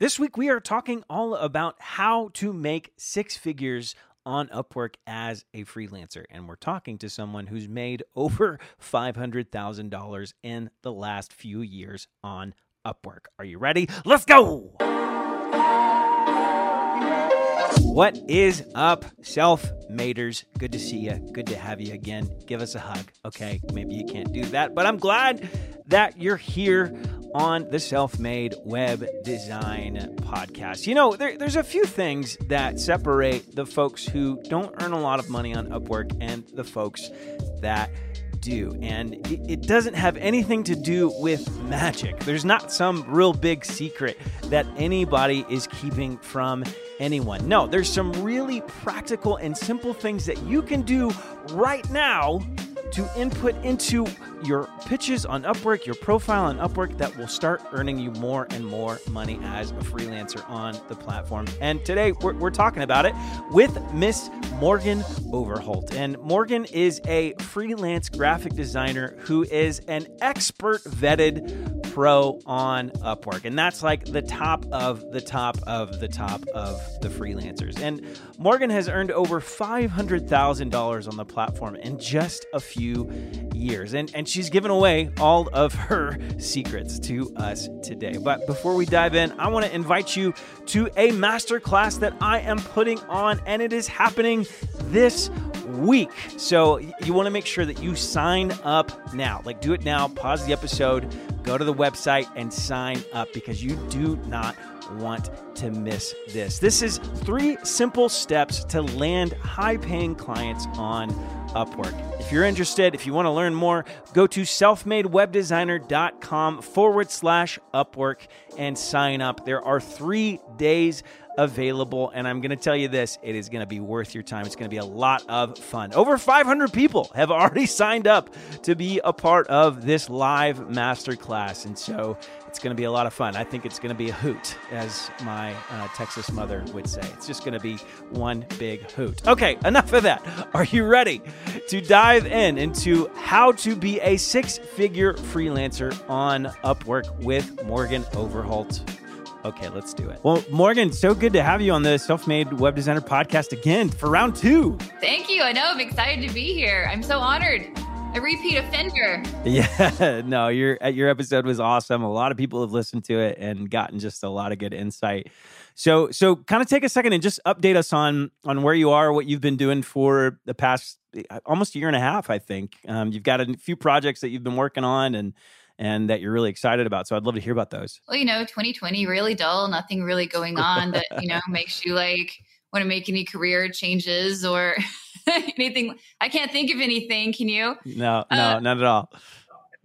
This week, we are talking all about how to make six figures on Upwork as a freelancer. And we're talking to someone who's made over $500,000 in the last few years on Upwork. Are you ready? Let's go! What is up, self maters? Good to see you. Good to have you again. Give us a hug. Okay, maybe you can't do that, but I'm glad that you're here on the Self Made Web Design Podcast. You know, there, there's a few things that separate the folks who don't earn a lot of money on Upwork and the folks that do. And it, it, doesn't have anything to do with magic. There's not some real big secret that anybody is keeping from anyone. No, there's some really practical and simple things that you can do right now to input into your pitches on Upwork, your profile on Upwork that will start earning you more and more money as a freelancer on the platform. And today we're, we're talking about it with Miss Morgan Overholt. And Morgan is a freelance graphic designer who is an expert vetted pro on Upwork. And that's like the top of the top of the top of the freelancers. And Morgan has earned over $500,000 on the platform in just a few years. And, and she's given away all of her secrets to us today. But before we dive in, I want to invite you to a masterclass that I am putting on, and it is happening this week. So you want to make sure that you sign up now. Like, do it now, pause the episode, go to the website, and sign up because you do not want to miss this. This is three simple steps to land high paying clients on Upwork. If you're interested, if you want to learn more, go to selfmadewebdesigner.com forward slash Upwork and sign up. There are three days available. And I'm going to tell you this it is going to be worth your time. It's going to be a lot of fun. Over 500 people have already signed up to be a part of this live masterclass. And so it's going to be a lot of fun. I think it's going to be a hoot, as my uh, Texas mother would say. It's just going to be one big hoot. Okay, enough of that. Are you ready to dive in into how to be a six figure freelancer on Upwork with Morgan Overholt? Okay, let's do it. Well, Morgan, so good to have you on the Self Made Web Designer podcast again for round two. Thank you. I know I'm excited to be here. I'm so honored a repeat offender. Yeah, no, your uh, your episode was awesome. A lot of people have listened to it and gotten just a lot of good insight. So, so kind of take a second and just update us on on where you are, what you've been doing for the past uh, almost a year and a half. I think um, you've got a few projects that you've been working on and and that you're really excited about. So I'd love to hear about those. Well, you know, 2020 really dull, nothing really going on that you know makes you like want to make any career changes or anything. I can't think of anything. Can you? No, no, uh, not at all.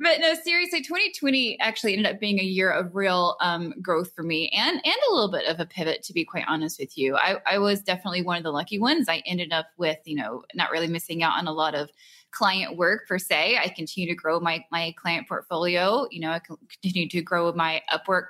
But no, seriously, 2020 actually ended up being a year of real um, growth for me and and a little bit of a pivot, to be quite honest with you. I, I was definitely one of the lucky ones. I ended up with, you know, not really missing out on a lot of client work per se. I continue to grow my my client portfolio. You know, I continue to grow my Upwork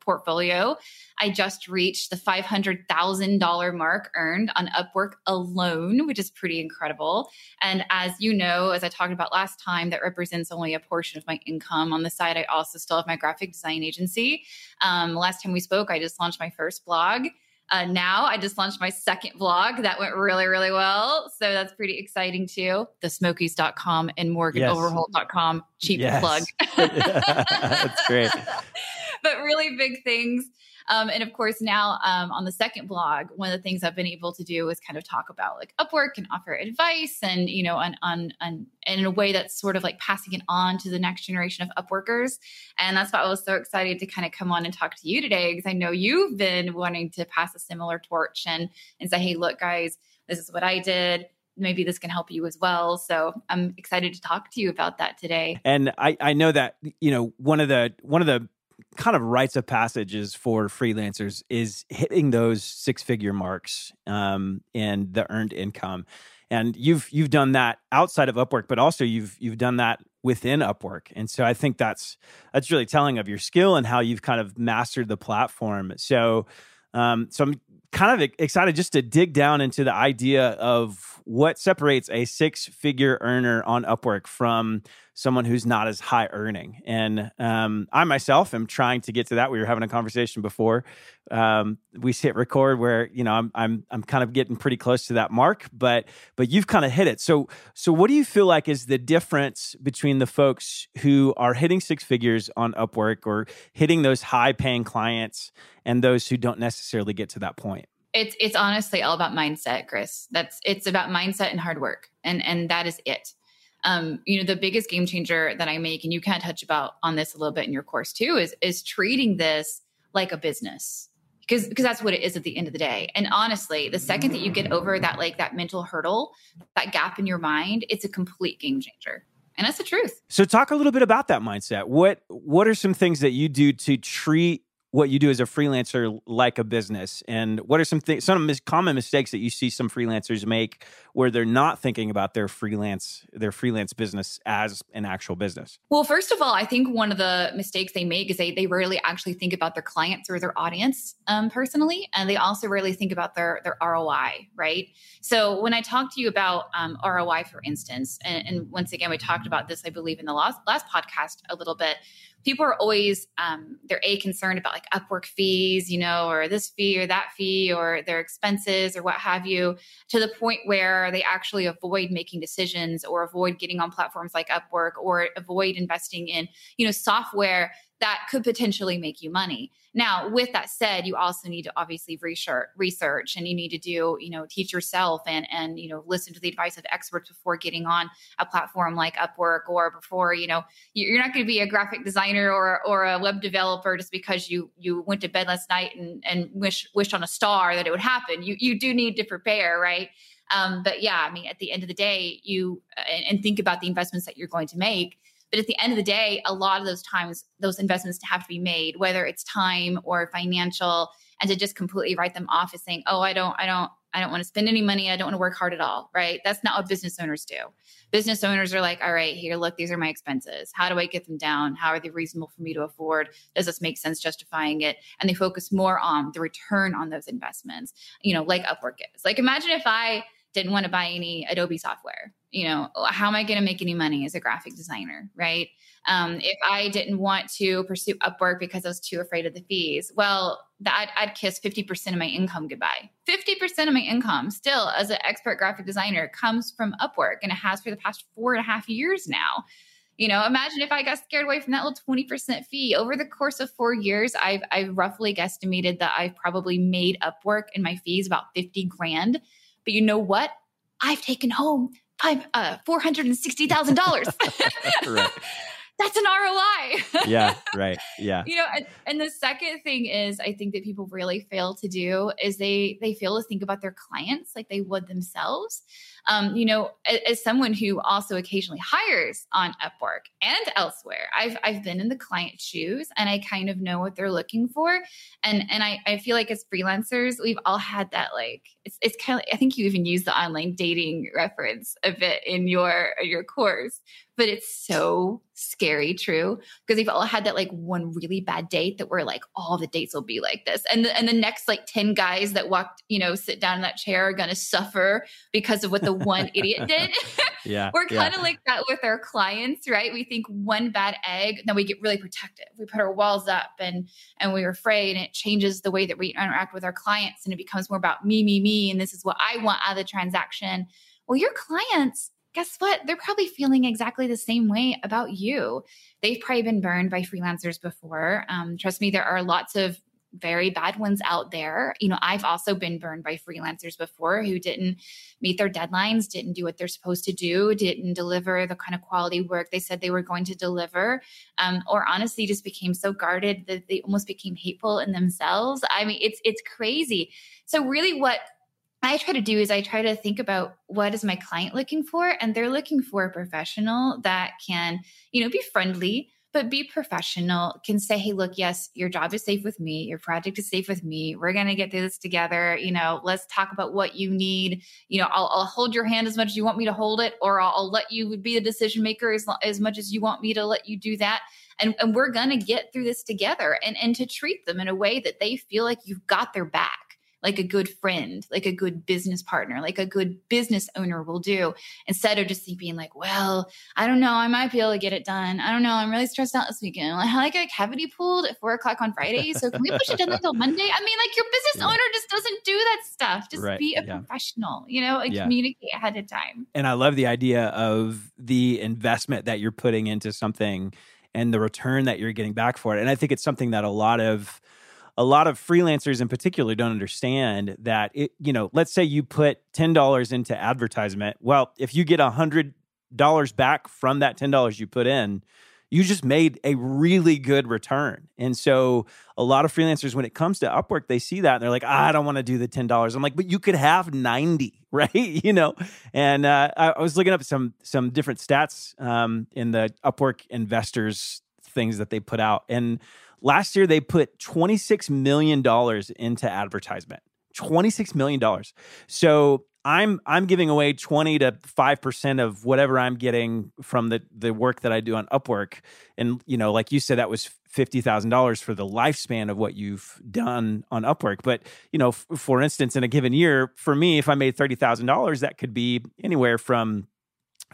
portfolio. I just reached the five hundred thousand dollar mark earned on Upwork alone, which is pretty incredible. And as you know, as I talked about last time, that represents only a portion of my income. On the side, I also still have my graphic design agency. Um, last time we spoke, I just launched my first blog. Uh, now I just launched my second vlog. That went really, really well. So that's pretty exciting too. Thesmokies.com and morganoverholt.com. Cheap yes. plug. that's great. but really big things um, and of course, now um, on the second blog, one of the things I've been able to do is kind of talk about like Upwork and offer advice, and you know, on on, on in a way that's sort of like passing it on to the next generation of Upworkers. And that's why I was so excited to kind of come on and talk to you today because I know you've been wanting to pass a similar torch and and say, hey, look, guys, this is what I did maybe this can help you as well. So I'm excited to talk to you about that today. And I, I know that, you know, one of the one of the kind of rites of passages for freelancers is hitting those six figure marks um, and the earned income. And you've you've done that outside of Upwork, but also you've you've done that within Upwork. And so I think that's that's really telling of your skill and how you've kind of mastered the platform. So um, so I'm kind of excited just to dig down into the idea of what separates a six figure earner on Upwork from someone who's not as high earning. And um, I myself am trying to get to that. We were having a conversation before um, we hit record where you know I'm I'm I'm kind of getting pretty close to that mark, but but you've kind of hit it. So so what do you feel like is the difference between the folks who are hitting six figures on Upwork or hitting those high paying clients and those who don't necessarily get to that point? It's it's honestly all about mindset, Chris. That's it's about mindset and hard work, and and that is it. Um, you know, the biggest game changer that I make, and you can touch about on this a little bit in your course too, is is treating this like a business because because that's what it is at the end of the day. And honestly, the second that you get over that like that mental hurdle, that gap in your mind, it's a complete game changer. And that's the truth. So talk a little bit about that mindset. What what are some things that you do to treat what you do as a freelancer like a business? And what are some things some common mistakes that you see some freelancers make where they're not thinking about their freelance their freelance business as an actual business? Well first of all i think one of the mistakes they make is they, they rarely actually think about their clients or their audience um, personally and they also rarely think about their their roi right? So when i talk to you about um, roi for instance and, and once again we talked about this i believe in the last last podcast a little bit people are always um, they're a concerned about like upwork fees you know or this fee or that fee or their expenses or what have you to the point where they actually avoid making decisions or avoid getting on platforms like upwork or avoid investing in you know software that could potentially make you money. Now, with that said, you also need to obviously research, research, and you need to do, you know, teach yourself and and you know listen to the advice of experts before getting on a platform like Upwork or before you know you're not going to be a graphic designer or or a web developer just because you you went to bed last night and and wish wished on a star that it would happen. You you do need to prepare, right? Um, but yeah, I mean, at the end of the day, you and, and think about the investments that you're going to make but at the end of the day, a lot of those times, those investments have to be made, whether it's time or financial, and to just completely write them off as saying, "Oh, I don't, I don't, I don't want to spend any money. I don't want to work hard at all." Right? That's not what business owners do. Business owners are like, "All right, here, look, these are my expenses. How do I get them down? How are they reasonable for me to afford? Does this make sense justifying it?" And they focus more on the return on those investments. You know, like Upwork is. Like, imagine if I didn't want to buy any Adobe software. You know, how am I going to make any money as a graphic designer, right? Um, if I didn't want to pursue Upwork because I was too afraid of the fees, well, that I'd kiss 50% of my income goodbye. 50% of my income still as an expert graphic designer comes from Upwork and it has for the past four and a half years now. You know, imagine if I got scared away from that little 20% fee. Over the course of four years, I've, I've roughly guesstimated that I've probably made Upwork and my fees about 50 grand but you know what? I've taken home five, uh, $460,000. That's an ROI. yeah, right. Yeah. You know, and, and, the second thing is I think that people really fail to do is they they fail to think about their clients like they would themselves um, you know, as, as, someone who also occasionally hires on Upwork and elsewhere, I've I've been in the client shoes and I kind of know what they're looking for. And and I, I feel like as freelancers, we've all had that like it's it's kind of I think you even use the online dating reference a bit in your your course, but it's so scary true because we've all had that like one really bad date that we're like all the dates will be like this and the, and the next like 10 guys that walked you know sit down in that chair are going to suffer because of what the the one idiot did. yeah. We're kind of yeah. like that with our clients, right? We think one bad egg, then we get really protective. We put our walls up and and we're afraid and it changes the way that we interact with our clients and it becomes more about me, me, me, and this is what I want out of the transaction. Well, your clients guess what? They're probably feeling exactly the same way about you. They've probably been burned by freelancers before. Um, trust me, there are lots of very bad ones out there. You know, I've also been burned by freelancers before who didn't meet their deadlines, didn't do what they're supposed to do, didn't deliver the kind of quality work they said they were going to deliver, um, or honestly just became so guarded that they almost became hateful in themselves. I mean, it's it's crazy. So really, what I try to do is I try to think about what is my client looking for, and they're looking for a professional that can, you know, be friendly but be professional can say hey look yes your job is safe with me your project is safe with me we're going to get through this together you know let's talk about what you need you know I'll, I'll, hold your hand as much as you want me to hold it or i'll, I'll let you be the decision maker as, as much as you want me to let you do that and, and we're going to get through this together and, and to treat them in a way that they feel like you've got their back like a good friend, like a good business partner, like a good business owner will do instead of just being like, well, I don't know, I might be able to get it done. I don't know, I'm really stressed out this weekend. Like, I like a cavity pulled at four o'clock on Friday. So can we push it down until Monday? I mean, like your business yeah. owner just doesn't do that stuff. Just right. be a yeah. professional, you know, and yeah. communicate ahead of time. And I love the idea of the investment that you're putting into something and the return that you're getting back for it. And I think it's something that a lot of a lot of freelancers in particular don't understand that it, you know, let's say you put $10 into advertisement. Well, if you get a $100 back from that $10 you put in, you just made a really good return. And so a lot of freelancers, when it comes to Upwork, they see that and they're like, I don't want to do the $10. I'm like, but you could have 90, right? you know? And uh, I was looking up some, some different stats um, in the Upwork investors things that they put out. And last year they put $26 million into advertisement. $26 million. So I'm I'm giving away 20 to 5% of whatever I'm getting from the the work that I do on Upwork. And you know, like you said that was $50,000 for the lifespan of what you've done on Upwork. But, you know, f- for instance, in a given year, for me if I made $30,000, that could be anywhere from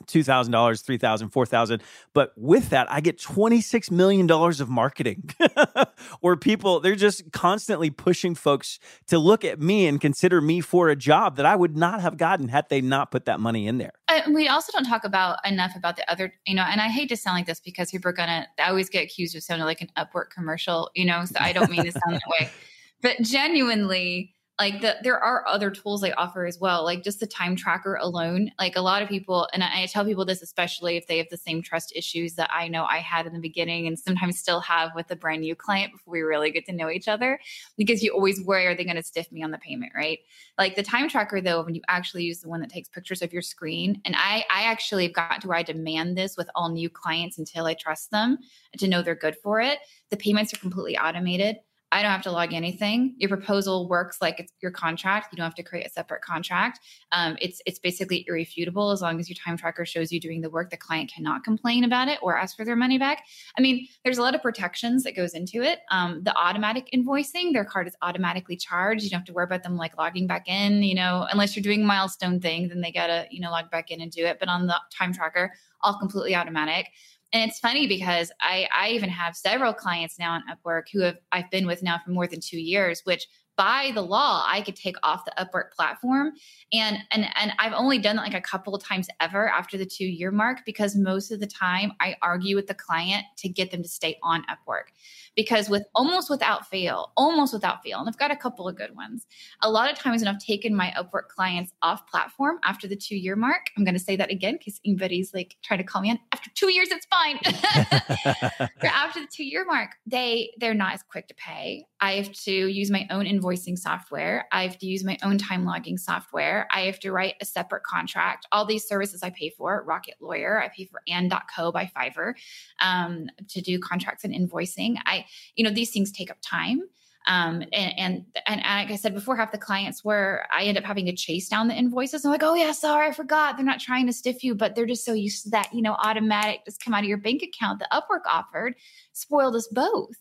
$2,000, $3,000, $4,000. But with that, I get $26 million of marketing where people, they're just constantly pushing folks to look at me and consider me for a job that I would not have gotten had they not put that money in there. And we also don't talk about enough about the other, you know, and I hate to sound like this because people are going to, I always get accused of sounding like an Upwork commercial, you know, so I don't mean to sound that way. But genuinely, like the, there are other tools they offer as well like just the time tracker alone. Like a lot of people and I, I, tell people this especially if they have the same trust issues that i know i had in the beginning and sometimes still have with a brand new client before we really get to know each other because you always worry are they going to stiff me on the payment right? Like the time tracker though when you actually use the one that takes pictures of your screen and i i actually have got to where i demand this with all new clients until i trust them to know they're good for it. The payments are completely automated I don't have to log anything. Your proposal works like it's your contract. You don't have to create a separate contract. Um, it's it's basically irrefutable as long as your time tracker shows you doing the work. The client cannot complain about it or ask for their money back. I mean, there's a lot of protections that goes into it. Um, the automatic invoicing, their card is automatically charged. You don't have to worry about them like logging back in. You know, unless you're doing milestone thing, then they gotta you know log back in and do it. But on the time tracker, all completely automatic. And it's funny because I, I even have several clients now on Upwork who have I've been with now for more than two years, which by the law I could take off the Upwork platform. And and and I've only done that like a couple of times ever after the two year mark because most of the time I argue with the client to get them to stay on Upwork because with almost without fail, almost without fail, and I've got a couple of good ones. A lot of times when I've taken my Upwork clients off platform after the two year mark, I'm going to say that again because anybody's like trying to call me on after two years, it's fine. after the two year mark, they they're not as quick to pay. I have to use my own invoicing software. I have to use my own time logging software. I have to write a separate contract. All these services I pay for, Rocket Lawyer, I pay for AND.CO by Fiverr um, to do contracts and invoicing. I you know, these things take up time. Um, and, and, and like I said before, half the clients where I end up having to chase down the invoices. I'm like, oh yeah, sorry, I forgot. They're not trying to stiff you, but they're just so used to that, you know, automatic just come out of your bank account. The Upwork offered spoiled us both.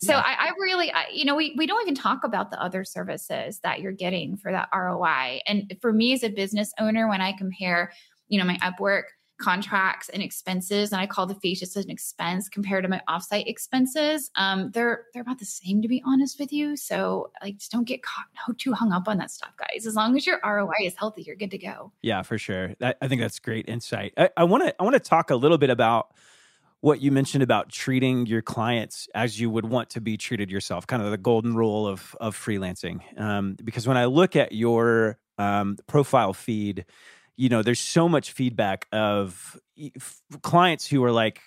So yeah. I, I, really, I, you know, we, we don't even talk about the other services that you're getting for that ROI. And for me as a business owner, when I compare, you know, my Upwork contracts and expenses, and I call the fees just an expense compared to my offsite expenses. Um, they're they're about the same to be honest with you. So like just don't get caught too hung up on that stuff, guys. As long as your ROI is healthy, you're good to go. Yeah, for sure. That, I think that's great insight. I want to I want to talk a little bit about what you mentioned about treating your clients as you would want to be treated yourself, kind of the golden rule of of freelancing. Um, because when I look at your um, profile feed, you know, there's so much feedback of clients who are like,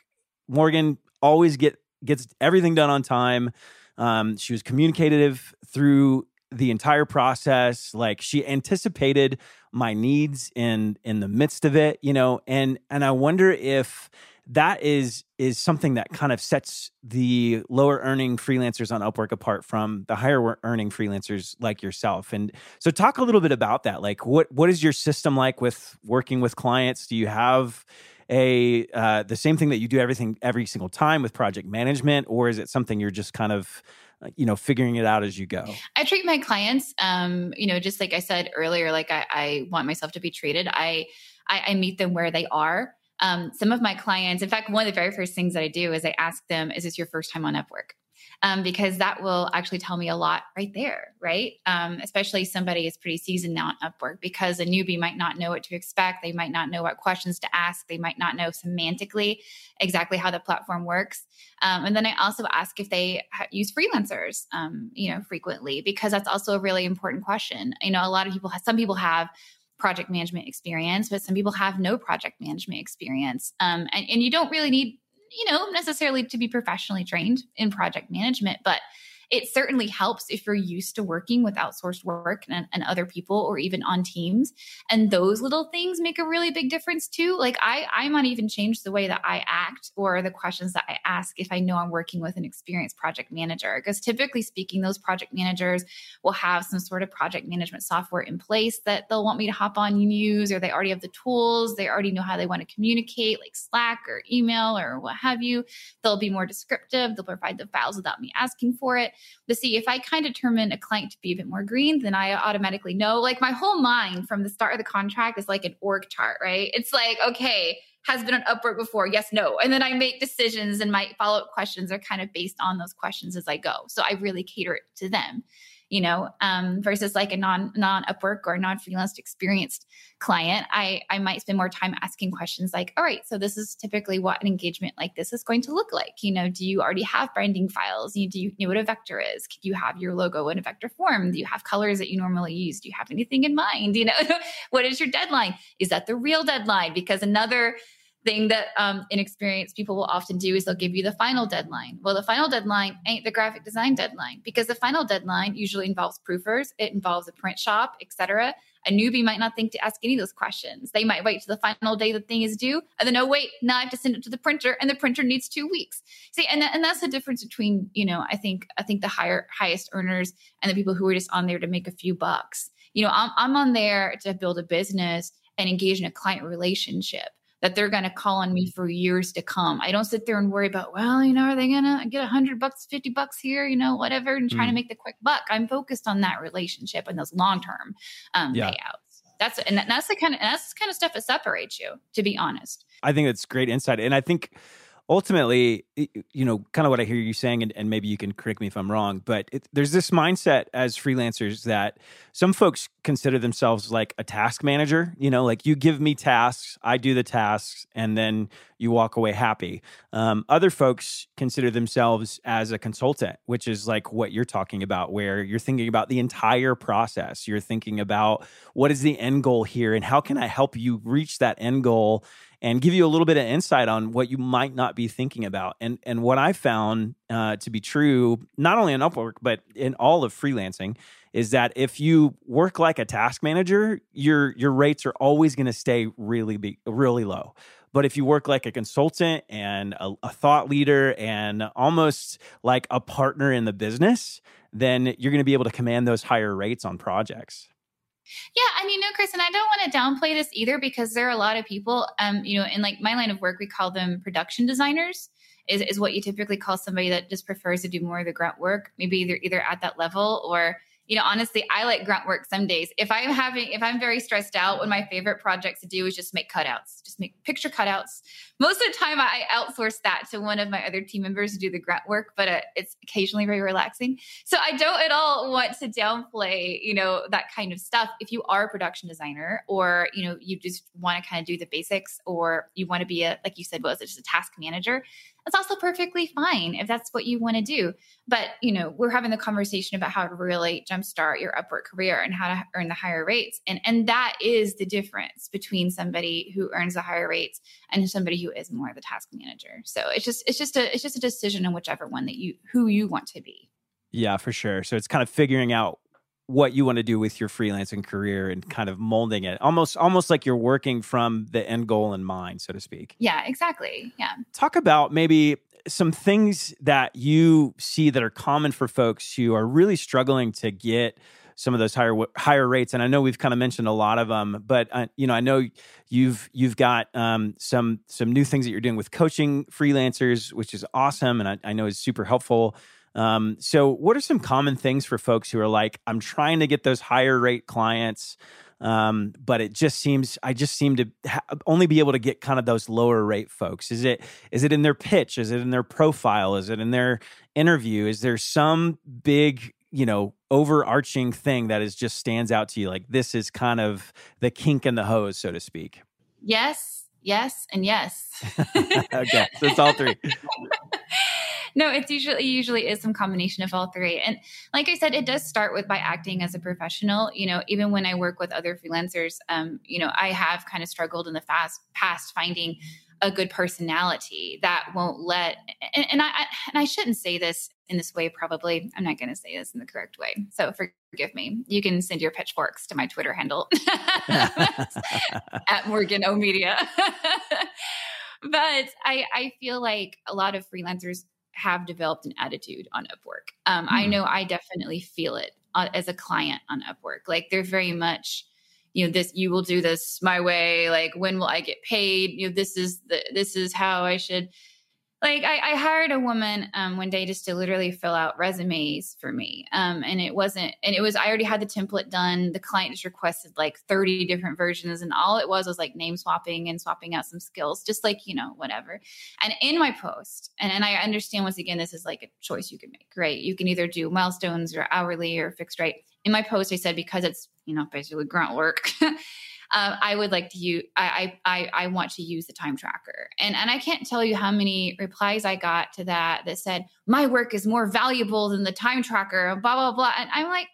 Morgan always get gets everything done on time. Um, she was communicative through the entire process. Like she anticipated my needs in in the midst of it, you know, and and I wonder if that is is something that kind of sets the lower earning freelancers on Upwork apart from the higher earning freelancers like yourself. And so talk a little bit about that. Like what what is your system like with working with clients? Do you have a uh, the same thing that you do everything every single time with project management, or is it something you're just kind of uh, you know figuring it out as you go i treat my clients um you know just like i said earlier like i, I want myself to be treated I, I i meet them where they are um, some of my clients in fact one of the very first things that i do is i ask them is this your first time on upwork um, because that will actually tell me a lot right there, right? Um, especially somebody is pretty seasoned now on Upwork because a newbie might not know what to expect. They might not know what questions to ask. They might not know semantically exactly how the platform works. Um, and then I also ask if they ha- use freelancers, um, you know, frequently because that's also a really important question. You know, a lot of people, some people have project management experience, but some people have no project management experience. Um, and, and you don't really need you know, necessarily to be professionally trained in project management, but it certainly helps if you're used to working with outsourced work and, and, other people or even on teams. And those little things make a really big difference too. Like i i might even change the way that i act or the questions that i ask if i know i'm working with an experienced project manager. Because typically speaking those project managers will have some sort of project management software in place that they'll want me to hop on and use or they already have the tools. They already know how they want to communicate like slack or email or what have you. They'll be more descriptive. They'll provide the files without me asking for it to see if I kind of determine a client to be a bit more green, then I automatically know. Like my whole mind from the start of the contract is like an org chart, right? It's like, okay, has been an Upwork before? Yes, no. And then I make decisions and my follow up questions are kind of based on those questions as I go. So I really cater it to them you know, um, versus like a non non Upwork or non freelance experienced client, I I might spend more time asking questions like, all right, so this is typically what an engagement like this is going to look like. You know, do you already have branding files? Do you know what a vector is? Do you have your logo in a vector form? Do you have colors that you normally use? Do you have anything in mind? You know, what is your deadline? Is that the real deadline? Because another thing that um, inexperienced people will often do is they'll give you the final deadline. Well, the final deadline ain't the graphic design deadline because the final deadline usually involves proofers, it involves a print shop, etc. A newbie might not think to ask any of those questions. They might wait to the final day the thing is due, and then oh wait, now I have to send it to the printer, and the printer needs two weeks. See, and and that's the difference between you know I think I think the higher highest earners and the people who are just on there to make a few bucks. You know, I'm I'm on there to build a business and engage in a client relationship that they're going to call on me for years to come. I don't sit there and worry about, well, you know, are they going to get a hundred bucks, 50 bucks here, you know, whatever, and trying mm. to make the quick buck. I'm focused on that relationship and those long-term um, yeah. payouts. That's, and that's the kind of, that's the kind of stuff that separates you, to be honest. I think that's great insight. And I think, ultimately, you know, kind of what I hear you saying, and, and maybe you can correct me if I'm wrong, but it, there's this mindset as freelancers that some folks consider themselves like a task manager. You know, like you give me tasks, I do the tasks, and then you walk away happy. Um, other folks consider themselves as a consultant, which is like what you're talking about, where you're thinking about the entire process. You're thinking about what is the end goal here, and how can I help you reach that end goal and give you a little bit of insight on what you might not be thinking about. And and what I found uh, to be true, not only in Upwork but in all of freelancing, is that if you work like a task manager, your your rates are always going to stay really be, really low. But if you work like a consultant and a, a thought leader and almost like a partner in the business, then you're going to be able to command those higher rates on projects. Yeah, I mean, no, Chris, and I don't want to downplay this either because there are a lot of people, um, you know, in like my line of work, we call them production designers. Is, is what you typically call somebody that just prefers to do more of the grunt work. Maybe they're either at that level or you know, honestly, I like grunt work some days. If I'm having, if I'm very stressed out, one of my favorite projects to do is just make cutouts, just make picture cutouts. Most of the time, I outsource that to one of my other team members to do the grunt work, but uh, it's occasionally very relaxing. So I don't at all want to downplay, you know, that kind of stuff. If you are a production designer, or you know, you just want to kind of do the basics, or you want to be a, like you said, was it just a task manager? That's also perfectly fine if that's what you want to do. But, you know, we're having the conversation about how to really jumpstart your Upwork career and how to earn the higher rates. And and that is the difference between somebody who earns the higher rates and somebody who is more the task manager. So it's just it's just a it's just a decision on whichever one that you who you want to be. Yeah, for sure. So it's kind of figuring out what you want to do with your freelancing career and kind of molding it almost almost like you're working from the end goal in mind so to speak yeah exactly yeah talk about maybe some things that you see that are common for folks who are really struggling to get some of those higher higher rates. And I know we've kind of mentioned a lot of them, but uh, you know, I know you've you've got um, some some new things that you're doing with coaching freelancers, which is awesome, and I, I know is super helpful. Um, so, what are some common things for folks who are like, I'm trying to get those higher rate clients? Um, but it just seems I just seem to ha- only be able to get kind of those lower rate folks. Is it is it in their pitch? Is it in their profile? Is it in their interview? Is there some big you know overarching thing that is just stands out to you like this is kind of the kink in the hose so to speak yes yes and yes okay so it's all three no, it's usually usually is some combination of all three. And like I said, it does start with by acting as a professional. You know, even when I work with other freelancers, um, you know, I have kind of struggled in the fast past finding a good personality that won't let and, and I, I and I shouldn't say this in this way probably. I'm not going to say this in the correct way. So forgive me. You can send your pitchforks to my twitter handle. At morgan o media. But I, I feel like a lot of freelancers have developed an attitude on Upwork. Um, mm-hmm. I know I definitely feel it uh, as a client on Upwork. Like they're very much, you know, this you will do this my way. Like when will I get paid? You know, this is the this is how I should like I, I, hired a woman um, one day just to literally fill out resumes for me. Um, and it wasn't and it was i already had the template done. The client just requested like 30 different versions. And all it was was like name swapping and swapping out some skills just like you know whatever. And in my post and, and i understand once again this is like a choice you can make right? You can either do milestones or hourly or fixed rate in my post i said because it's you know basically grunt work um, I would like to use, I, I, I want to use the time tracker. And, and I can't tell you how many replies I got to that that said, my work is more valuable than the time tracker, blah, blah, blah. And I'm like,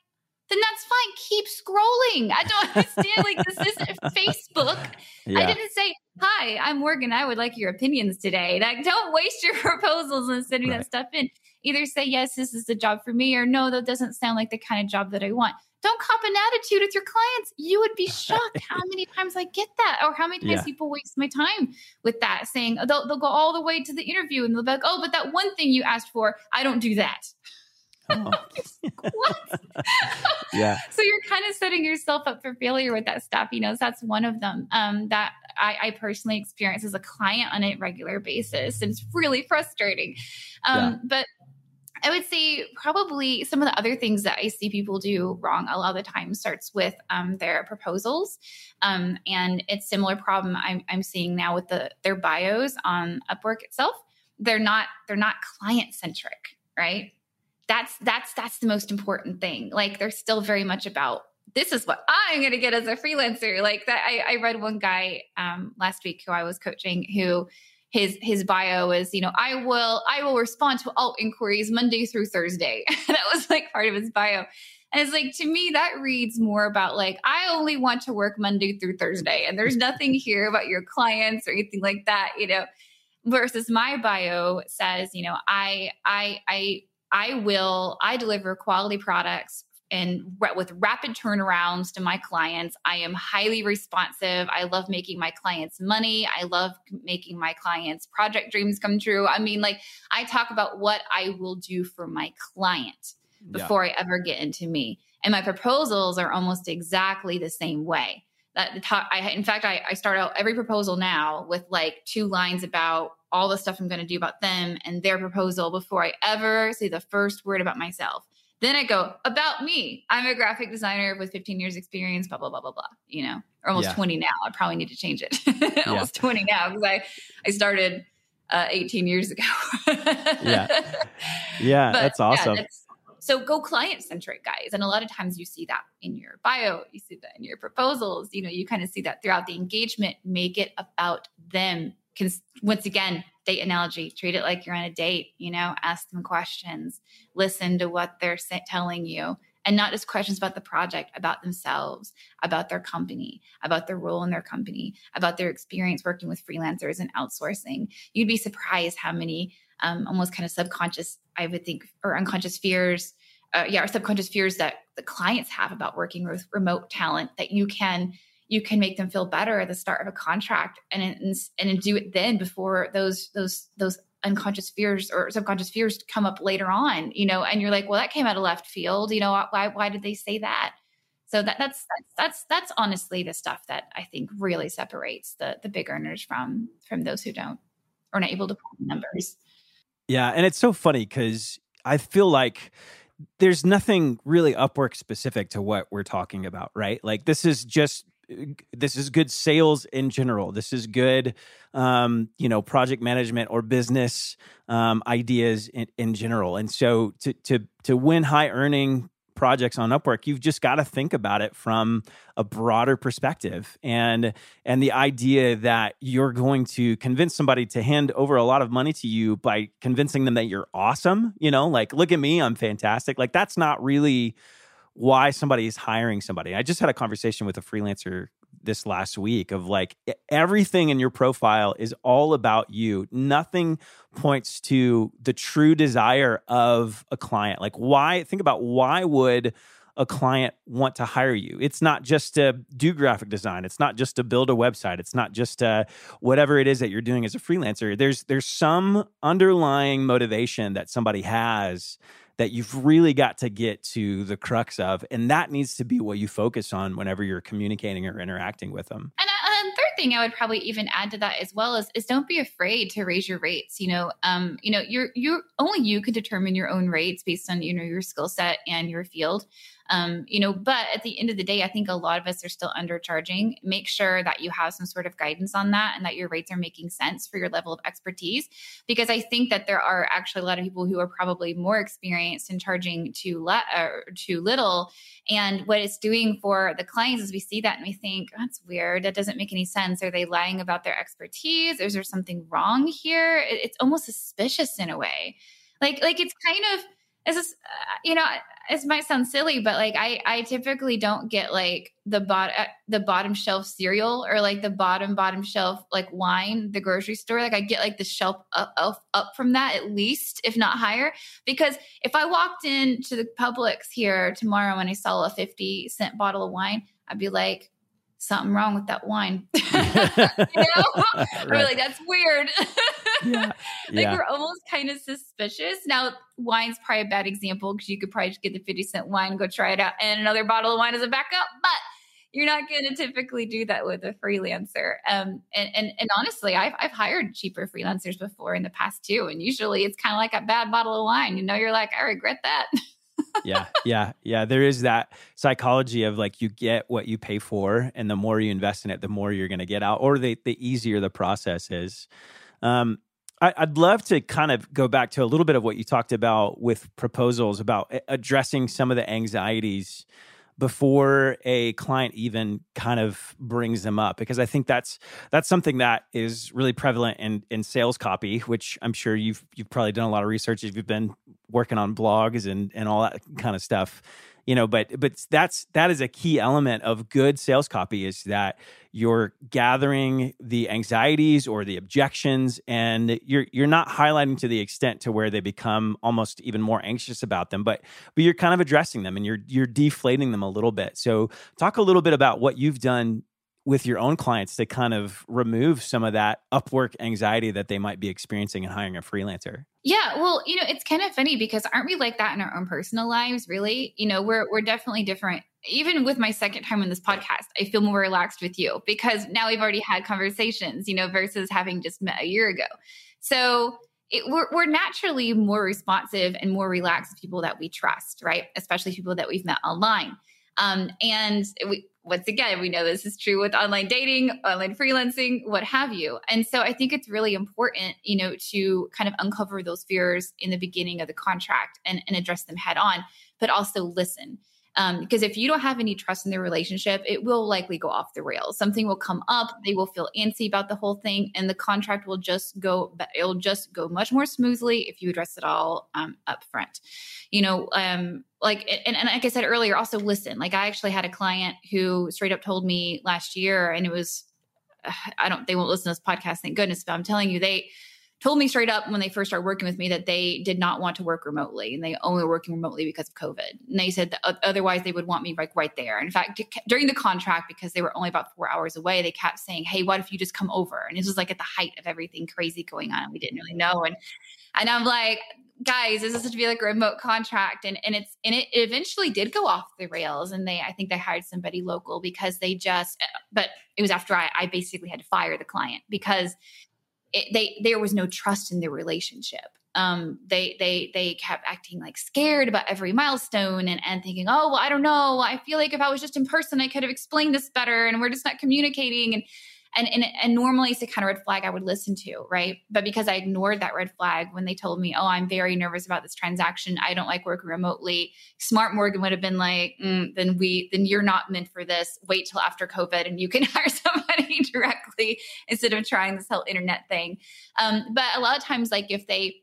then that's fine. Keep scrolling. I don't understand. like, this isn't Facebook. Yeah. I didn't say, Hi, I'm Morgan. I would like your opinions today. Like, don't waste your proposals and sending right. that stuff in. Either say, Yes, this is the job for me, or No, that doesn't sound like the kind of job that I want don't cop an attitude with your clients. You would be shocked how many times I get that, or how many times yeah. people waste my time with that, saying they'll, they'll go all the way to the interview and they'll be like, oh, but that one thing you asked for, I don't do that. Oh. what? yeah. so you're kind of setting yourself up for failure with that stuff. You know, so that's one of them um, that I, I, personally experience as a client on a regular basis. And it's really frustrating. Um, yeah. But I would say probably some of the other things that I see people do wrong a lot of the time starts with um, their proposals, um, and it's similar problem I'm, I'm seeing now with the their bios on Upwork itself. They're not they're not client centric, right? That's that's that's the most important thing. Like they're still very much about this is what I'm going to get as a freelancer. Like that, I, I read one guy um, last week who I was coaching who his his bio is you know i will i will respond to all inquiries monday through thursday. That was like part of his bio. And it's like to me that reads more about like i only want to work monday through thursday and there's nothing here about your clients or anything like that you know. Versus my bio says you know i i i i will i deliver quality products and with rapid turnarounds to my clients. I am highly responsive. I love making my clients money. I love making my clients' project dreams come true. I mean, like, I talk about what I will do for my client before yeah. I ever get into me. And my proposals are almost exactly the same way. That I, in fact, I, I start out every proposal now with like two lines about all the stuff I'm going to do about them and their proposal before I ever say the first word about myself. Then I go about me. I'm a graphic designer with 15 years experience, blah, blah, blah, blah, blah, you know, or almost yeah. 20 now. I probably need to change it. almost yeah. 20 now because I, I started uh, 18 years ago. yeah. Yeah. But, that's awesome. Yeah, that's, so go client centric guys. And a lot of times you see that in your bio, you see that in your proposals, you know, you kind of see that throughout the engagement. Make it about them. Once again, date analogy treat it like you're on a date you know ask them questions listen to what they're telling you and not just questions about the project about themselves about their company about their role in their company about their experience working with freelancers and outsourcing. You'd be surprised how many um, almost kind of subconscious i would think or unconscious fears uh, yeah or subconscious fears that the clients have about working with remote talent that you can you can make them feel better at the start of a contract and and, and do it then before those those those unconscious fears or subconscious fears come up later on, you know, and you're like, well, that came out of left field, you know, why why did they say that? So that that's that's that's that's honestly the stuff that I think really separates the the big earners from from those who don't or not able to pull the numbers. Yeah, and it's so funny because I feel like there's nothing really Upwork specific to what we're talking about, right? Like this is just this is good sales in general. This is good, um, you know, project management or business um, ideas in, in general. And so to to to win high earning projects on Upwork, you've just got to think about it from a broader perspective. And and the idea that you're going to convince somebody to hand over a lot of money to you by convincing them that you're awesome, you know, like look at me, I'm fantastic. Like that's not really why somebody is hiring somebody. I just had a conversation with a freelancer this last week of like everything in your profile is all about you. Nothing points to the true desire of a client. Like why think about why would a client want to hire you. It's not just to do graphic design. It's not just to build a website. It's not just to whatever it is that you're doing as a freelancer. There's there's some underlying motivation that somebody has that you've really got to get to the crux of. And that needs to be what you focus on whenever you're communicating or interacting with them. And a third thing I would probably even add to that as well is, is don't be afraid to raise your rates. You know, um, you know, you're you only you can determine your own rates based on you know your skill set and your field. Um, you know, but at the end of the day, I think a lot of us are still undercharging. Make sure that you have some sort of guidance on that and that your rates are making sense for your level of expertise. Because I think that there are actually a lot of people who are probably more experienced in charging too, le- too little. And what it's doing for the clients is we see that and we think, that's weird. That doesn't make any sense. Are they lying about their expertise? Is there something wrong here? It's almost suspicious in a way. Like, like it's kind of, uh, you know, it might sound silly, but like I, I typically don't get like the bot, uh, the bottom shelf cereal or like the bottom bottom shelf like wine, the grocery store. Like I get like the shelf up, up, up from that at least, if not higher. Because if I walked into the Publix here tomorrow and I saw a fifty cent bottle of wine, I'd be like, something wrong with that wine. you know? right. like, that's weird. yeah. like yeah. we're almost kind of suspicious. Now, wine's probably a bad example because you could probably just get the 50 cent wine, go try it out, and another bottle of wine as a backup. But you're not going to typically do that with a freelancer. Um, and, and, and honestly, I've, I've hired cheaper freelancers before in the past too. And usually it's kind of like a bad bottle of wine. You know, you're like, I regret that. yeah, yeah, yeah. There is that psychology of like you get what you pay for, and the more you invest in it, the more you're going to get out, or the the easier the process is. Um, I, would love to kind of go back to a little bit of what you talked about with proposals about addressing some of the anxieties before a client even kind of brings them up because i think that's that's something that is really prevalent in in sales copy which i'm sure you've you've probably done a lot of research if you've been working on blogs and and all that kind of stuff you know but but that's that is a key element of good sales copy is that you're gathering the anxieties or the objections and you're you're not highlighting to the extent to where they become almost even more anxious about them but but you're kind of addressing them and you're you're deflating them a little bit. So talk a little bit about what you've done with your own clients to kind of remove some of that upwork anxiety that they might be experiencing in hiring a freelancer? Yeah, well, you know, it's kind of funny because aren't we like that in our own personal lives, really? You know, we're we're definitely different. Even with my second time on this podcast, I feel more relaxed with you because now we've already had conversations, you know, versus having just met a year ago. So it, we're, we're naturally more responsive and more relaxed people that we trust, right? Especially people that we've met online. Um, and we, once again, we know this is true with online dating, online freelancing, what have you. And so I think it's really important, you know, to kind of uncover those fears in the beginning of the contract and, and address them head on, but also listen. Um, because if you don't have any trust in the relationship, it will likely go off the rails. Something will come up, they will feel antsy about the whole thing, and the contract will just go. It'll just go much more smoothly if you address it all um, up front. You know, um, like and, and like I said earlier, also listen. Like I actually had a client who straight up told me last year, and it was I don't they won't listen to this podcast, thank goodness, but I'm telling you, they told me straight up when they first started working with me that they did not want to work remotely and they only were working remotely because of COVID. And they said that otherwise they would want me like right there. In fact, during the contract, because they were only about four hours away, they kept saying, Hey, what if you just come over? And this was like at the height of everything crazy going on. And we didn't really know. And, and I'm like, guys, this is supposed to be like a remote contract. And, and it's, and it eventually did go off the rails. And they, I think they hired somebody local because they just, eh, but it was after I, I basically had to fire the client because it, they there was no trust in their relationship. Um, they they they kept acting like scared about every milestone and and thinking, oh well, I don't know. I feel like if I was just in person, I could have explained this better, and we're just not communicating. And and, and and normally it's the kind of red flag I would listen to, right? But because I ignored that red flag when they told me, "Oh, I'm very nervous about this transaction. I don't like working remotely." Smart Morgan would have been like, mm, "Then we, then you're not meant for this. Wait till after COVID, and you can hire somebody directly instead of trying this whole internet thing." Um, but a lot of times, like if they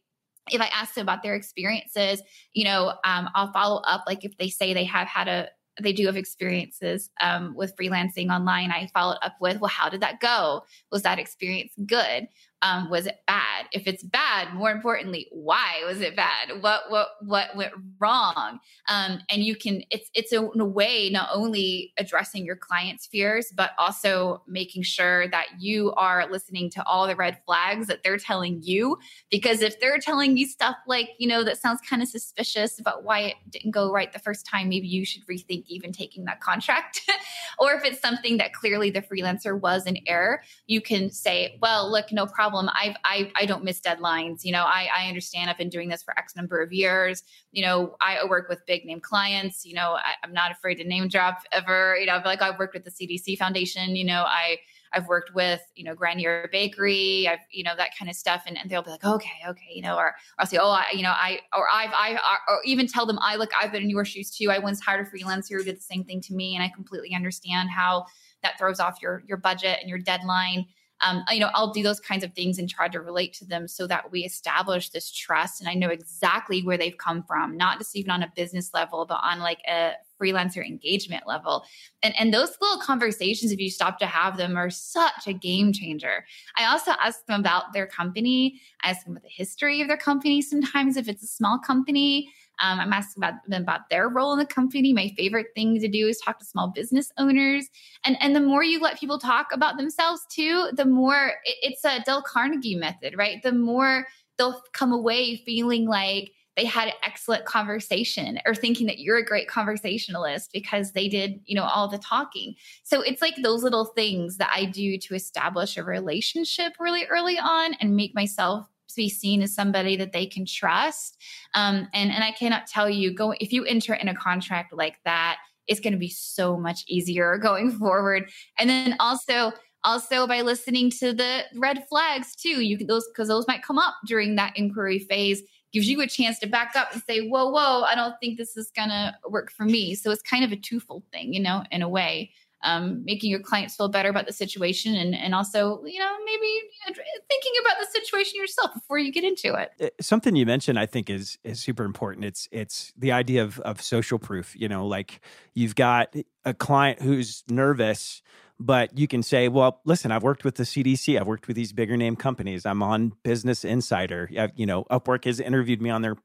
if I ask them about their experiences, you know, um, I'll follow up. Like if they say they have had a they do have experiences um, with freelancing online. I followed up with, well, how did that go? Was that experience good? Um, was it bad? If it's bad, more importantly, why was it bad? What what what went wrong? Um, and you can it's it's a, in a way not only addressing your client's fears, but also making sure that you are listening to all the red flags that they're telling you. Because if they're telling you stuff like you know that sounds kind of suspicious about why it didn't go right the first time, maybe you should rethink even taking that contract. or if it's something that clearly the freelancer was in error, you can say, well, look, no problem problem. I've, I, I don't miss deadlines. You know, I, I understand I've been doing this for X number of years. You know, I work with big name clients. You know, I, am not afraid to name drop ever. You know, like I've worked with the CDC Foundation. You know, I, I've worked with, you know, Granier Bakery, I've, you know, that kind of stuff. And, and they'll be like, okay, okay, you know, or, or I'll say, oh, I, you know, I, or I've, I, or even tell them, I look, I've been in your shoes too. I once hired a freelancer who did the same thing to me. And I completely understand how that throws off your, your budget and your deadline um, you know, I'll do those kinds of things and try to relate to them so that we establish this trust. And I know exactly where they've come from, not just even on a business level, but on like a freelancer engagement level. And, and those little conversations, if you stop to have them, are such a game changer. I also ask them about their company. I ask them about the history of their company sometimes if it's a small company. Um, I'm asking about them about their role in the company. My favorite thing to do is talk to small business owners, and and the more you let people talk about themselves too, the more it, it's a Dale Carnegie method, right? The more they'll come away feeling like they had an excellent conversation or thinking that you're a great conversationalist because they did, you know, all the talking. So it's like those little things that I do to establish a relationship really early on and make myself be seen as somebody that they can trust. Um, and and I cannot tell you go if you enter in a contract like that, it's going to be so much easier going forward. And then also also by listening to the red flags too you can those because those might come up during that inquiry phase gives you a chance to back up and say whoa whoa i don't think this is gonna work for me so it's kind of a twofold thing you know in a way um, making your clients feel better about the situation and, and also, you know, maybe you know, thinking about the situation yourself before you get into it. Uh, something you mentioned, I think, is is super important. It's it's the idea of of social proof. You know, like you've got a client who's nervous but you can say, well, listen, I've worked with the CDC. I've worked with these bigger name companies. I'm on Business Insider. You know, Upwork has interviewed me on their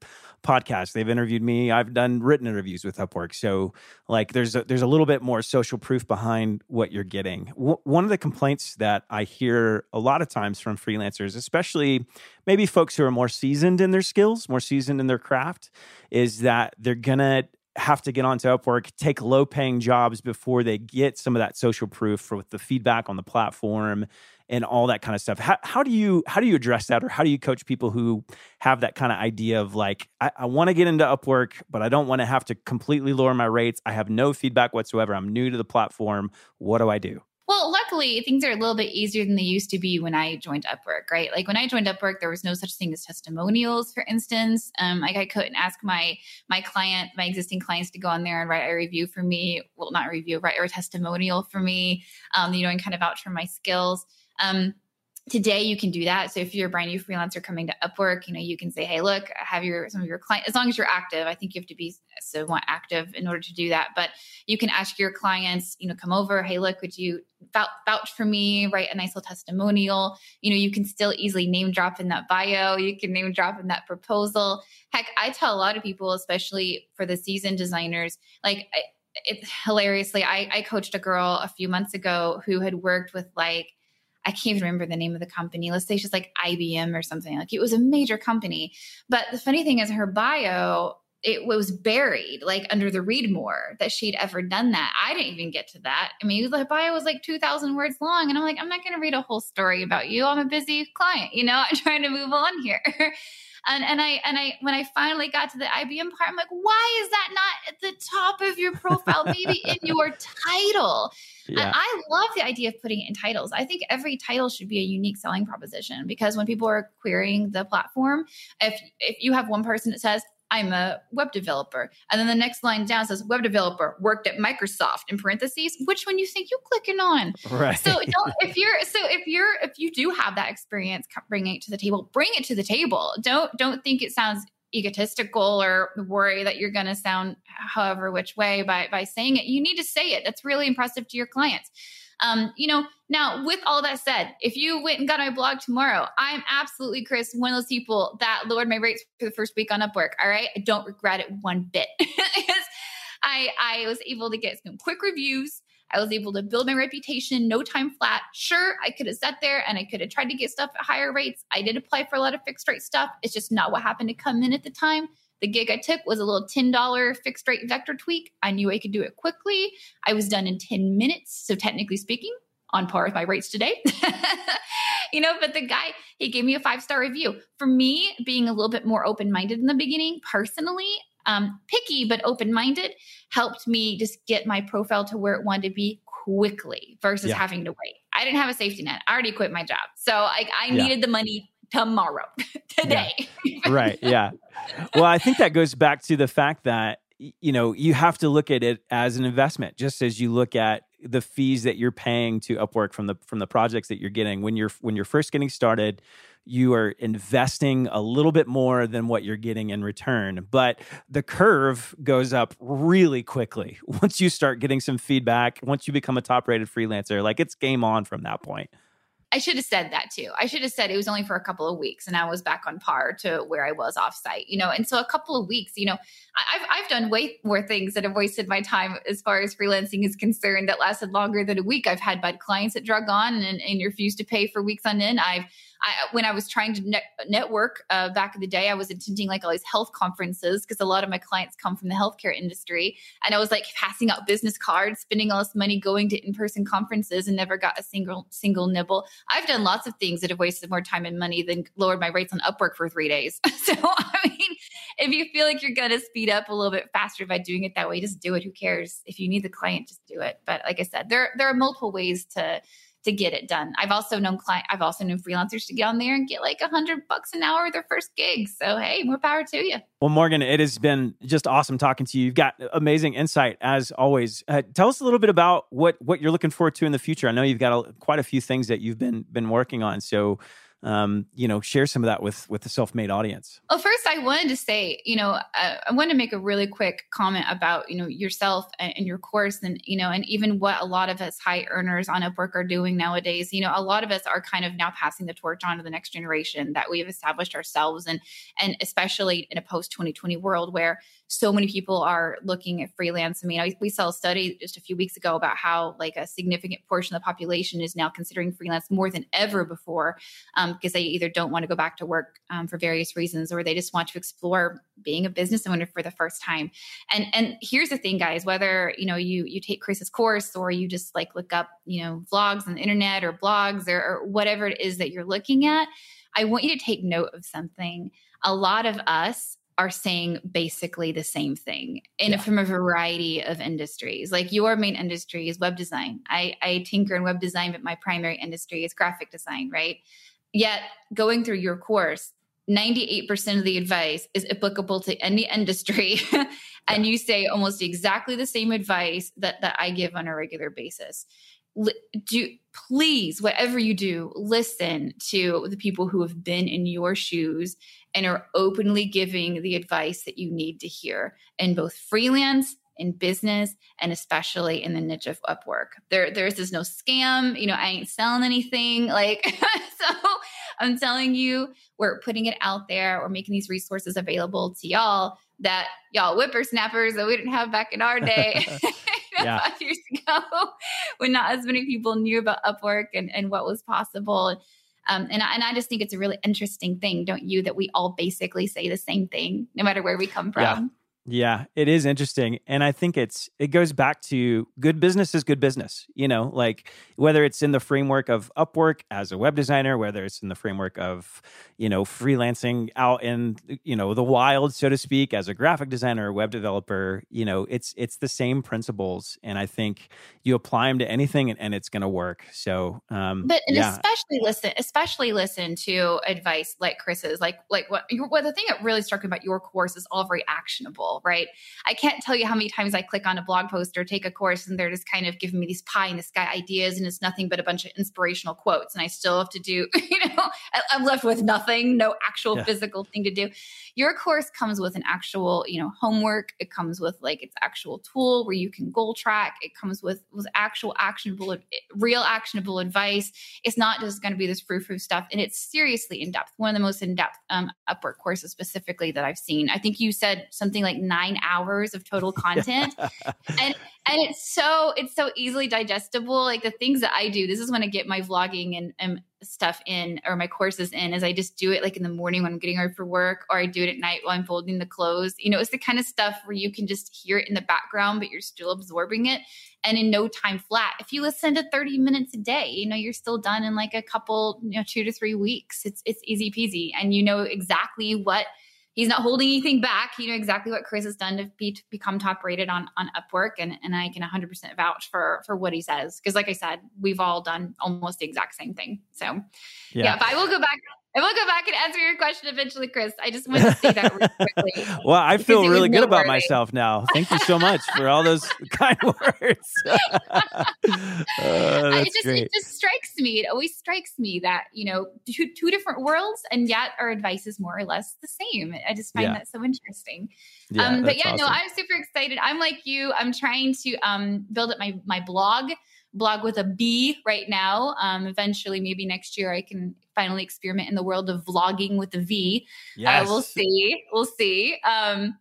podcast. They've interviewed me. I've done written interviews with Upwork. So, like, there's a, there's a little bit more social proof behind what you're getting. W- one of the complaints that I hear a lot of times from freelancers, especially maybe folks who are more seasoned in their skills, more seasoned in their craft, is that they're gonna have to get onto Upwork, take low paying jobs before they get some of that social proof for the feedback on the platform and all that kind of stuff. How, how do you how do you address that, or how do you coach people who have that kind of idea of like, I, I want to get into Upwork, but I don't want to have to completely lower my rates. I have no feedback whatsoever. I'm new to the platform. What do I do? Well, luckily, things are a little bit easier than they used to be when I joined Upwork, right? Like when I joined Upwork, there was no such thing as testimonials, for instance. Um, like I couldn't ask my my client, my existing clients, to go on there and write a review for me. Well, not review, write a testimonial for me. Um, you know, and kind of vouch for my skills. Um, today you can do that. So if you're a brand new freelancer coming to upwork you know you can say hey look have your some of your clients as long as you're active i think you have to be somewhat active in order to do that. But you can ask your clients you know come over hey look would you vouch for me write a nice little testimonial? You know you can still easily name drop in that bio you can name drop in that proposal. Heck i tell a lot of people especially for the seasoned designers like it's hilariously I, I coached a girl a few months ago who had worked with like I can't even remember the name of the company. Let's say she's like IBM or something. Like it was a major company. But the funny thing is, her bio, it was buried like under the read more that she'd ever done that. I didn't even get to that. I mean, the bio was like 2,000 words long. And I'm like, I'm not going to read a whole story about you. I'm a busy client, you know, I'm trying to move on here. And and I and I when I finally got to the IBM part, I'm like, why is that not at the top of your profile, maybe in your title? Yeah. And I love the idea of putting it in titles. I think every title should be a unique selling proposition because when people are querying the platform, if if you have one person that says, I'm a web developer. And then the next line down says web developer worked at Microsoft in parentheses. Which one you think you're clicking on? Right. So if you're so if you're if you do have that experience bringing it to the table, bring it to the table. Don't don't think it sounds egotistical or worry that you're going to sound however which way by by saying it. You need to say it. That's really impressive to your clients. Um, you know, now with all that said, if you went and got my blog tomorrow, I'm absolutely Chris, one of those people that lowered my rates for the first week on Upwork. All right. I don't regret it one bit. I I was able to get some quick reviews. I was able to build my reputation, no time flat. Sure, I could have sat there and I could have tried to get stuff at higher rates. I did apply for a lot of fixed rate stuff. It's just not what happened to come in at the time. The gig I took was a little $10 fixed rate vector tweak. I knew I could do it quickly. I was done in 10 minutes. So, technically speaking, on par with my rates today. you know, but the guy, he gave me a five star review. For me, being a little bit more open minded in the beginning, personally, um, picky but open minded, helped me just get my profile to where it wanted to be quickly versus yeah. having to wait. I didn't have a safety net. I already quit my job. So I, I yeah. needed the money tomorrow, today. Yeah. right. Yeah. Well, I think that goes back to the fact that, you know, you have to look at it as an investment, just as you look at the fees that you're paying to Upwork from the from the projects that you're getting when you're when you're first getting started you are investing a little bit more than what you're getting in return. But the curve goes up really quickly once you start getting some feedback, once you become a top rated freelancer, like it's game on from that point. I should have said that too. I should have said it was only for a couple of weeks and I was back on par to where I was offsite, you know. And so a couple of weeks, you know, I've I've done way more things that have wasted my time as far as freelancing is concerned that lasted longer than a week. I've had bad clients that drug on and, and refused to pay for weeks on end. I've I, when I was trying to net, network uh, back in the day, I was attending like all these health conferences because a lot of my clients come from the healthcare industry. And I was like passing out business cards, spending all this money going to in person conferences and never got a single single nibble. I've done lots of things that have wasted more time and money than lowered my rates on Upwork for three days. so, I mean, if you feel like you're going to speed up a little bit faster by doing it that way, just do it. Who cares? If you need the client, just do it. But like I said, there, there are multiple ways to to get it done. I've also known client, I've also known freelancers to get on there and get like a hundred bucks an hour their first gig. So hey, more power to you. Well, Morgan, it has been just awesome talking to you. You've got amazing insight as always. Uh, tell us a little bit about what what you're looking forward to in the future. I know you've got a, quite a few things that you've been been working on. So um, you know, share some of that with with the self-made audience. Well, first, I wanted to say, you know, uh, I wanted to make a really quick comment about you know yourself and, and, your course, and you know, and even what a lot of us high earners on Upwork are doing nowadays. You know, a lot of us are kind of now passing the torch on to the next generation that we have established ourselves, and and especially in a post 2020 world where so many people are looking at freelance. I mean, I, we saw a study just a few weeks ago about how like a significant portion of the population is now considering freelance more than ever before um, because they either don't want to go back to work um, for various reasons or they just want to explore being a business owner for the first time. And and here's the thing, guys: whether you know you you take Chris's course or you just like look up you know vlogs on the internet or blogs or, or whatever it is that you're looking at, I want you to take note of something. A lot of us are saying basically the same thing in yeah. from a variety of industries. Like your main industry is web design. I, I tinker in web design, but my primary industry is graphic design, right? Yet going through your course, 98% of the advice is applicable to any industry. and you say almost exactly the same advice that, that I give on a regular basis do please whatever you do listen to the people who have been in your shoes and are openly giving the advice that you need to hear in both freelance in business and especially in the niche of upwork. There there's this no scam. You know i ain't selling anything. Like so i'm telling you we're putting it out there. We're making these resources available to y'all that y'all whippersnappers that we didn't have back in our day yeah. five years ago when not as many people knew about upwork and, and what was possible um, and, I, and I just think it's a really interesting thing, don't you, that we all basically say the same thing, no matter where we come from. Yeah. Yeah, it is interesting. And I think it's it goes back to good business is good business. You know, like whether it's in the framework of Upwork as a web designer, whether it's in the framework of, you know, freelancing out in, you know, the wild, so to speak, as a graphic designer or web developer, you know, it's it's the same principles. And I think you apply them to anything and, and it's gonna work. So um But yeah. especially listen, especially listen to advice like Chris's, like like what what the thing that really struck me about your course is all very actionable right? I can't tell you how many times I click on a blog post or take a course and they're just kind of giving me these pie in the sky ideas and it's nothing but a bunch of inspirational quotes. And I still have to do, you know, I'm left with nothing, no actual yeah. physical thing to do. Your course comes with an actual, you know, homework. It comes with like its actual tool where you can goal track. It comes with with actual actionable, real actionable advice. It's not just going to be this frou frou stuff, and it's seriously in depth. One of the most in depth um, Upwork courses specifically that I've seen. I think you said something like nine hours of total content, and and it's so it's so easily digestible. Like the things that I do. This is when I get my vlogging and, and stuff in or my courses in is I just do it like in the morning when I'm getting ready for work or I do it at night while I'm folding the clothes. You know, it's the kind of stuff where you can just hear it in the background, but you're still absorbing it and in no time flat. If you listen to 30 minutes a day, you know, you're still done in like a couple, you know, two to three weeks. It's it's easy peasy. And you know exactly what he's not holding anything back. You know exactly what Chris has done to be to become top rated on on Upwork, and and I can 100 percent vouch for for what he says because, like I said, we've all done almost the exact same thing. So, yeah, yeah but I will go back and we'll go back and answer your question eventually, Chris. I just wanted to say that really quickly. well, I feel really good about myself now. Thank you so much for all those kind words. uh, it just great. it just strikes me. It always strikes me that you know two, two different worlds, and yet our advice is more or less the same. I just find yeah. that so interesting. Yeah, um, but yeah, awesome. no, I'm super excited. I'm like you. I'm trying to um, build up my my blog blog with a B right now. Um, eventually, maybe next year, I can finally experiment in the world of vlogging with a V. Yes. Uh, we'll see. We'll see. Um,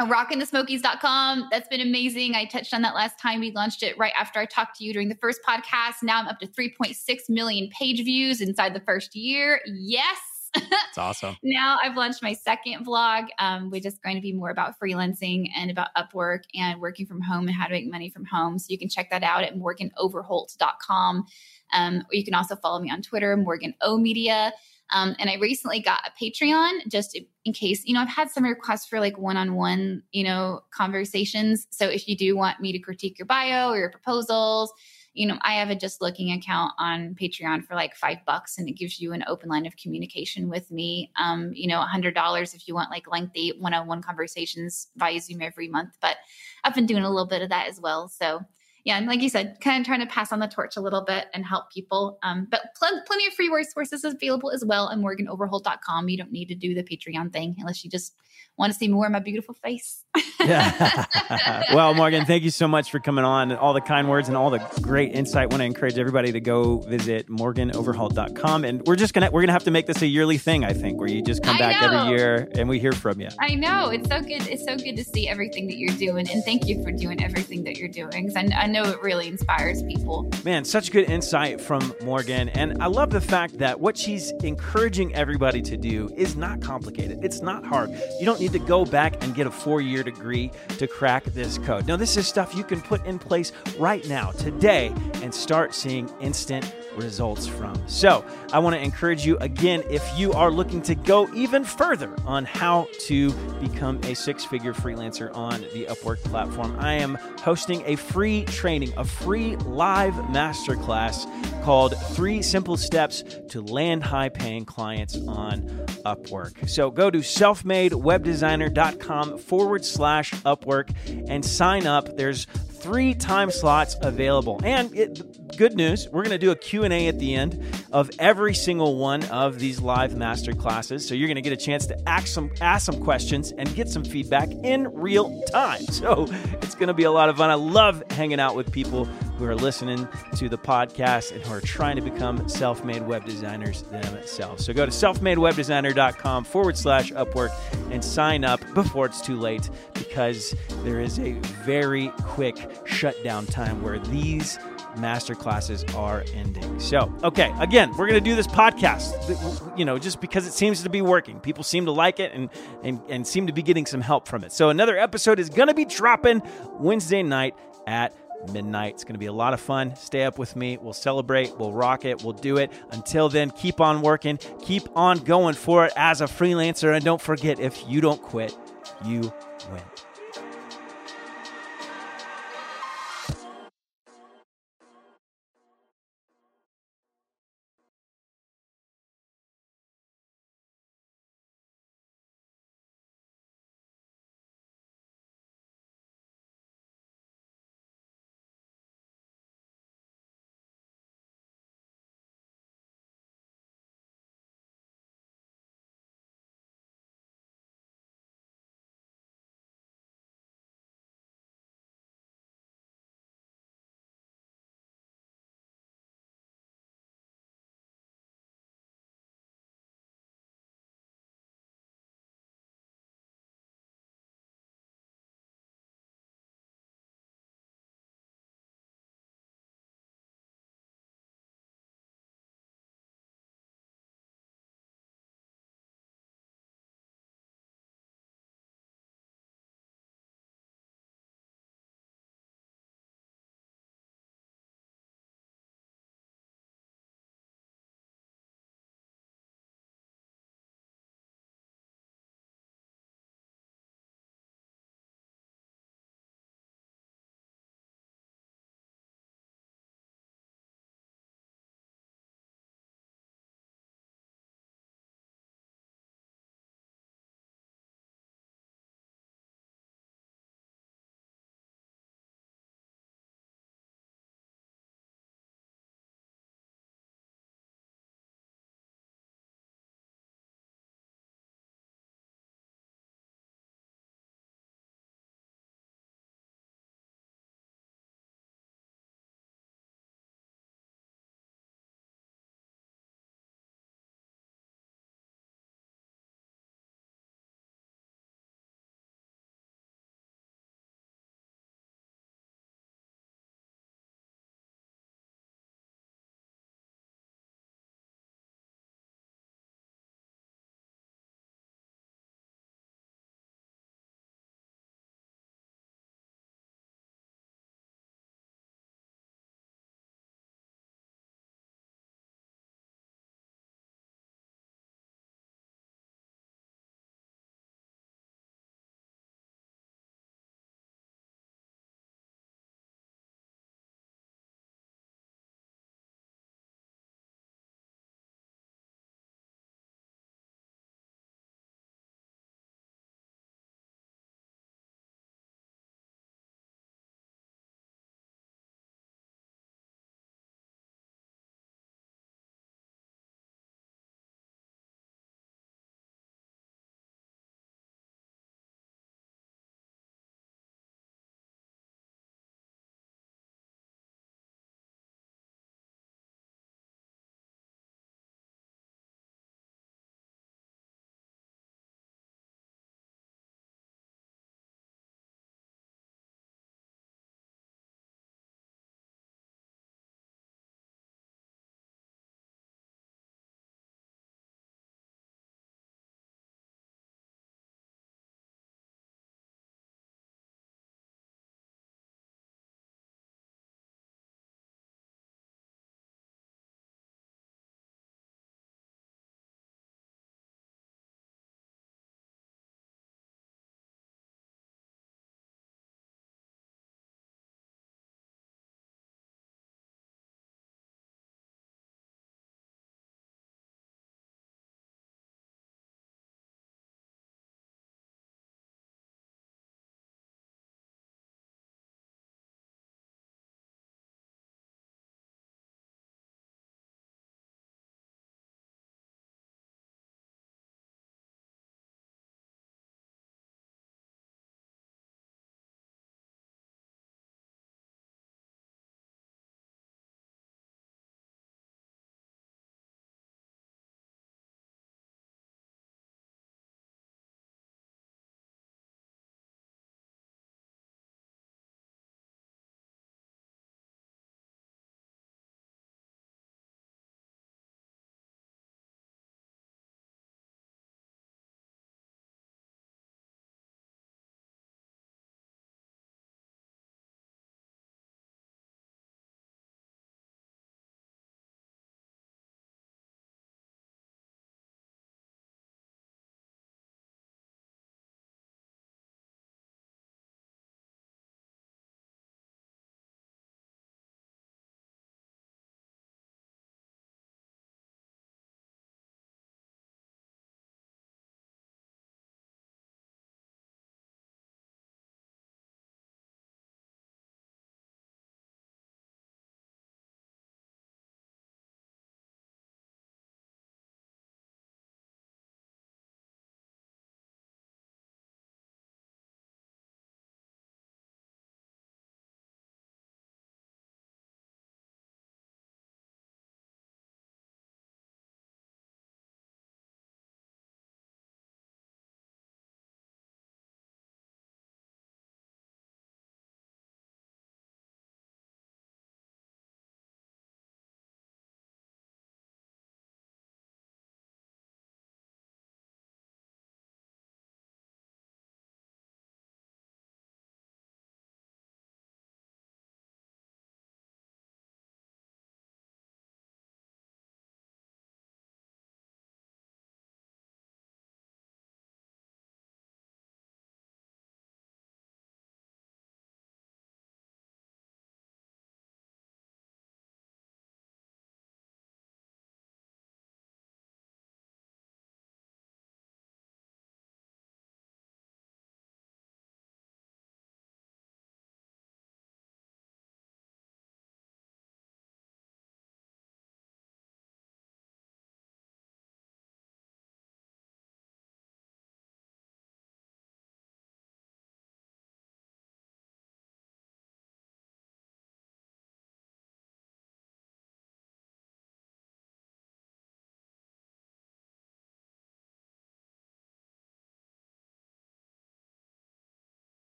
rockinthesmokies.com. That's been amazing. I touched on that last time. We launched it right after I talked to you during the first podcast. Now I'm up to 3.6 million page views inside the first year. Yes. It's awesome. now I've launched my second vlog, um, which is going to be more about freelancing and about Upwork and working from home and how to make money from home. So you can check that out at morganoverholt.com. Um, or you can also follow me on Twitter, Morgan O Media. Um, and I recently got a Patreon just in case, you know, I've had some requests for like one on one, you know, conversations. So if you do want me to critique your bio or your proposals, you know, I have a just looking account on Patreon for like five bucks and it gives you an open line of communication with me. Um, you know, a hundred dollars if you want like lengthy one on one conversations via Zoom every month. But I've been doing a little bit of that as well. So yeah, and like you said, kind of trying to pass on the torch a little bit and help people. Um, but pl- plenty of free resources available as well at morganoverholt.com. You don't need to do the Patreon thing unless you just want to see more of my beautiful face. yeah. well, Morgan, thank you so much for coming on and all the kind words and all the great insight. Want to encourage everybody to go visit morganoverholt.com. And we're just gonna we're gonna have to make this a yearly thing, I think, where you just come I back know. every year and we hear from you. I know. It's so good. It's so good to see everything that you're doing. And thank you for doing everything that you're doing. I, I know it really inspires people. Man, such good insight from Morgan. And I love the fact that what she's encouraging everybody to do is not complicated. It's not hard. You don't need to go back and get a four year degree to crack this code. Now, this is stuff you can put in place right now, today, and start seeing instant results from. So, I want to encourage you again if you are looking to go even further on how to become a six figure freelancer on the Upwork platform, I am hosting a free training, a free live masterclass called Three Simple Steps to Land High Paying Clients on Upwork. So, go to selfmadewebdesigner.com forward slash Upwork and sign up. There's three time slots available. And it, good news, we're going to do a Q&A at the end of every single one of these live master classes. So you're going to get a chance to ask some ask some questions and get some feedback in real time. So it's going to be a lot of fun. I love hanging out with people who are listening to the podcast and who are trying to become self-made web designers themselves. So go to selfmadewebdesigner.com forward slash Upwork and sign up before it's too late because there is a very quick shutdown time where these master classes are ending. So, okay, again, we're going to do this podcast, you know, just because it seems to be working. People seem to like it and, and, and seem to be getting some help from it. So, another episode is going to be dropping Wednesday night at midnight. It's going to be a lot of fun. Stay up with me. We'll celebrate. We'll rock it. We'll do it. Until then, keep on working. Keep on going for it as a freelancer. And don't forget if you don't quit, you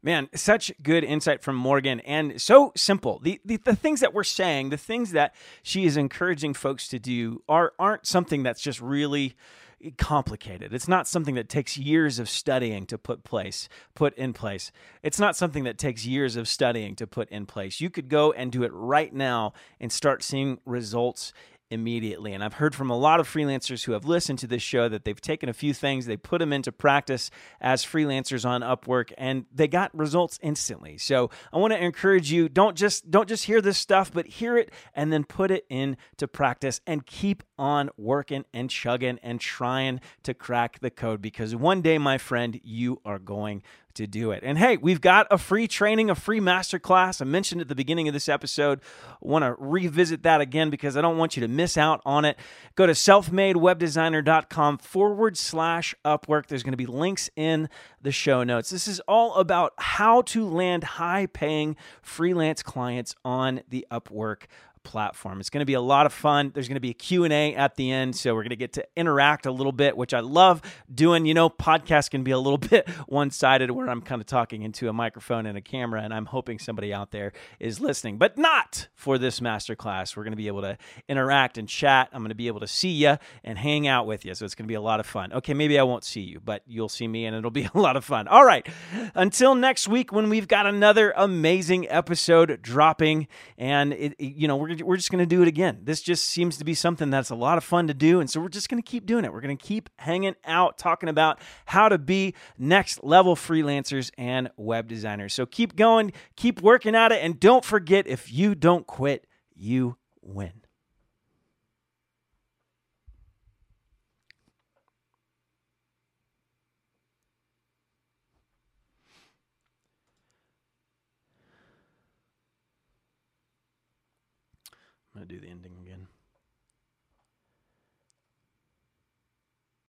Man, such good insight from Morgan and so simple. The, the, the things that we're saying, the things that she is encouraging folks to do are aren't something that's just really complicated. It's not something that takes years of studying to put place, put in place. It's not something that takes years of studying to put in place. You could go and do it right now and start seeing results immediately. And I've heard from a lot of freelancers who have listened to this show that they've taken a few things, they put them into practice as freelancers on Upwork and they got results instantly. So I want to encourage you don't just don't just hear this stuff, but hear it and then put it into practice and keep on working and chugging and trying to crack the code because one day my friend you are going to do it. And hey, we've got a free training, a free masterclass. I mentioned at the beginning of this episode. I want to revisit that again because I don't want you to miss out on it. Go to selfmadewebdesigner.com forward slash Upwork. There's going to be links in the show notes. This is all about how to land high paying freelance clients on the Upwork platform. It's going to be a lot of fun. There's going to be a Q&A at the end, so we're going to get to interact a little bit, which I love doing. You know, podcasts can be a little bit one-sided where I'm kind of talking into a microphone and a camera and I'm hoping somebody out there is listening, but not for this masterclass. We're going to be able to interact and chat. I'm going to be able to see you and hang out with you. So it's going to be a lot of fun. Okay, maybe I won't see you, but you'll see me and it'll be a lot of fun. All right. Until next week when we've got another amazing episode dropping and it, you know, we're we're just going to do it again. This just seems to be something that's a lot of fun to do. And so we're just going to keep doing it. We're going to keep hanging out, talking about how to be next level freelancers and web designers. So keep going, keep working at it. And don't forget if you don't quit, you win.